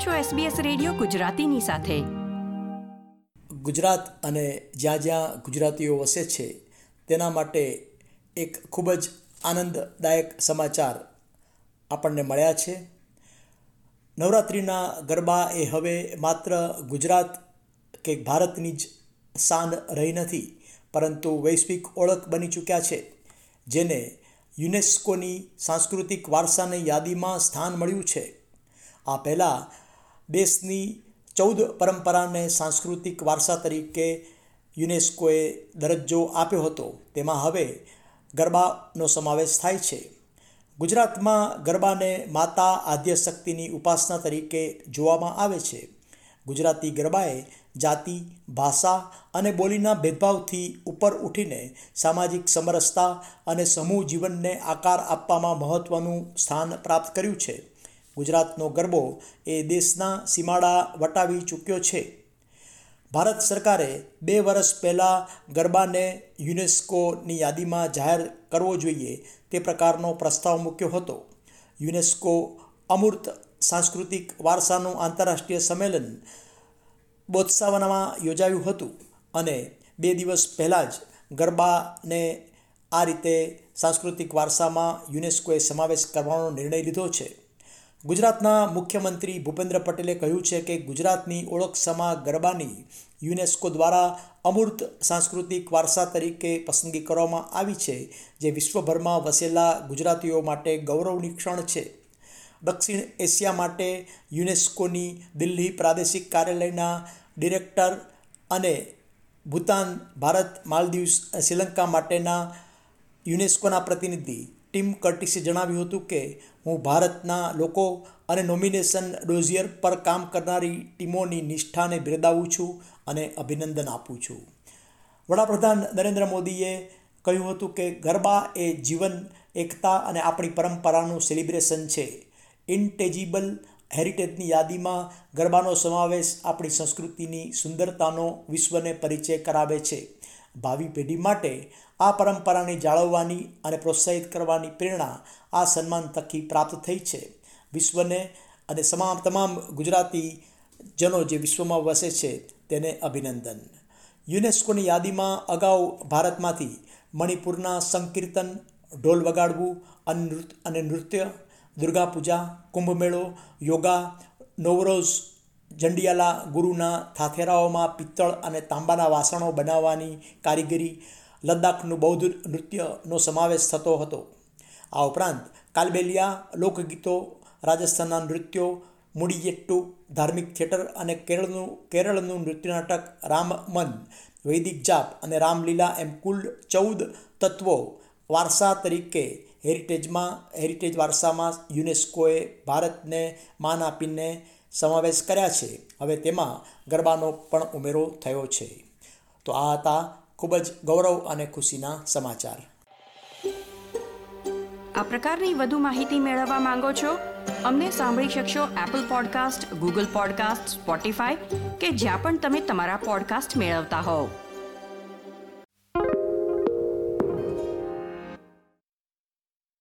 છો SBS radio ગુજરાતીની સાથે. ગુજરાત અને જ્યાં જ્યાં ગુજરાતીઓ વસે છે, તેના માટે એક ખૂબ જ આનંદદાયક સમાચાર આપણને મળ્યા છે. નવરાત્રિના ગરબા એ હવે માત્ર ગુજરાત કે ભારતની જ શાન રહી નથી, પરંતુ વૈશ્વિક ઓળખ બની ચૂક્યા છે, જેને યુનેસ્કોની સાંસ્કૃતિક વારસાની યાદીમાં સ્થાન મળ્યું છે. આ પહેલાં દેશની ચૌદ પરંપરાને સાંસ્કૃતિક વારસા તરીકે યુનેસ્કોએ દરજ્જો આપ્યો હતો. તેમાં હવે ગરબાનો સમાવેશ થાય છે. ગુજરાતમાં ગરબાને માતા આદ્યશક્તિની ઉપાસના તરીકે જોવામાં આવે છે. ગુજરાતી ગરબાએ જાતિ, ભાષા અને બોલીના ભેદભાવથી ઉપર ઉઠીને સામાજિક સમરસતા અને સમૂહ જીવનને આકાર આપવામાં મહત્ત્વનું સ્થાન પ્રાપ્ત કર્યું છે. ગુજરાતનો ગરબો એ દેશના સીમાડા વટાવી ચૂક્યો છે. ભારત સરકારે બે વર્ષ પહેલાં ગરબાને યુનેસ્કોની યાદીમાં જાહેર કરવો જોઈએ તે પ્રકારનો પ્રસ્તાવ મૂક્યો હતો. યુનેસ્કો અમૂર્ત સાંસ્કૃતિક વારસાનું આંતરરાષ્ટ્રીય સંમેલન બોત્સાવાનામાં યોજાયું હતું અને બે દિવસ પહેલાં જ ગરબાને આ રીતે સાંસ્કૃતિક વારસામાં યુનેસ્કોએ સમાવેશ કરવાનો નિર્ણય લીધો છે. ગુજરાતના મુખ્યમંત્રી ભૂપેન્દ્ર પટેલે કહ્યું છે કે ગુજરાતની ઓળખ સમા ગરબાની યુનેસ્કો દ્વારા અમૂર્ત સાંસ્કૃતિક વારસા તરીકે પસંદગી કરવામાં આવી છે, જે વિશ્વભરમાં વસેલા ગુજરાતીઓ માટે ગૌરવની ક્ષણ છે. દક્ષિણ એશિયા માટે યુનેસ્કોની દિલ્હી પ્રાદેશિક કાર્યાલયના ડિરેક્ટર અને ભૂતાન, ભારત માલદીવ શ્રીલંકા માટેના યુનેસ્કોના પ્રતિનિધિ ટીમ કર્ટિસે જણાવ્યું હતું કે, હું ભારતના લોકો અને નોમિનેશન ડોઝિયર પર કામ કરનારી ટીમોની નિષ્ઠાને બિરદાવું છું અને અભિનંદન આપું છું. વડાપ્રધાન નરેન્દ્ર મોદીએ કહ્યું હતું કે, ગરબા એ જીવન, એકતા અને આપણી પરંપરાનું સેલિબ્રેશન છે. ઇન્ટેજિબલ હેરિટેજની યાદીમાં ગરબાનો સમાવેશ આપણી સંસ્કૃતિની સુંદરતાનો વિશ્વને પરિચય કરાવે છે. ભાવિ પેઢી માટે આ પરંપરાને જાળવવાની અને પ્રોત્સાહિત કરવાની પ્રેરણા આ સન્માન તકી પ્રાપ્ત થઈ છે. વિશ્વને અને તમામ તમામ ગુજરાતી જનો જે વિશ્વમાં વસે છે તેને અભિનંદન. યુનેસ્કોની યાદીમાં અગાઉ ભારતમાંથી મણિપુરના સંકીર્તન, ઢોલ વગાડવું અને નૃત્ય દુર્ગા પૂજા કુંભમેળો, યોગા, નવરોઝ જંડિયાલા, ગુરુના થાથેરાઓમાં પિત્તળ અને તાંબાના વાસણો બનાવવાની કારીગરી લદ્દાખનું બૌદ્ધ નૃત્યનો સમાવેશ થતો હતો. આ ઉપરાંત કાલબેલિયા લોકગીતો, રાજસ્થાનના નૃત્યો, મુડીયેટ્ટુ, ધાર્મિક થિયેટર અને કેરળનું કેરળનું નૃત્ય નાટક રામમન, વૈદિક જાપ અને રામલીલા એમ કુલ ચૌદ તત્વો વારસા તરીકે હેરિટેજમાં, હેરિટેજ વારસામાં યુનેસ્કોએ ભારતને માન આપીને સમાવેશ કર્યા છે. હવે તેમાં ગરબાનો પણ ઉમેરો થયો છે. તો આ હતા ખૂબ જ ગૌરવ અને ખુશીના સમાચાર. આ પ્રકારની વધુ માહિતી મેળવવા માંગો છો? અમને સાંભળી શકશો Apple podcast Google podcast Spotify કે જ્યાં પણ તમે તમારા પોડકાસ્ટ મેળવતા હોવ.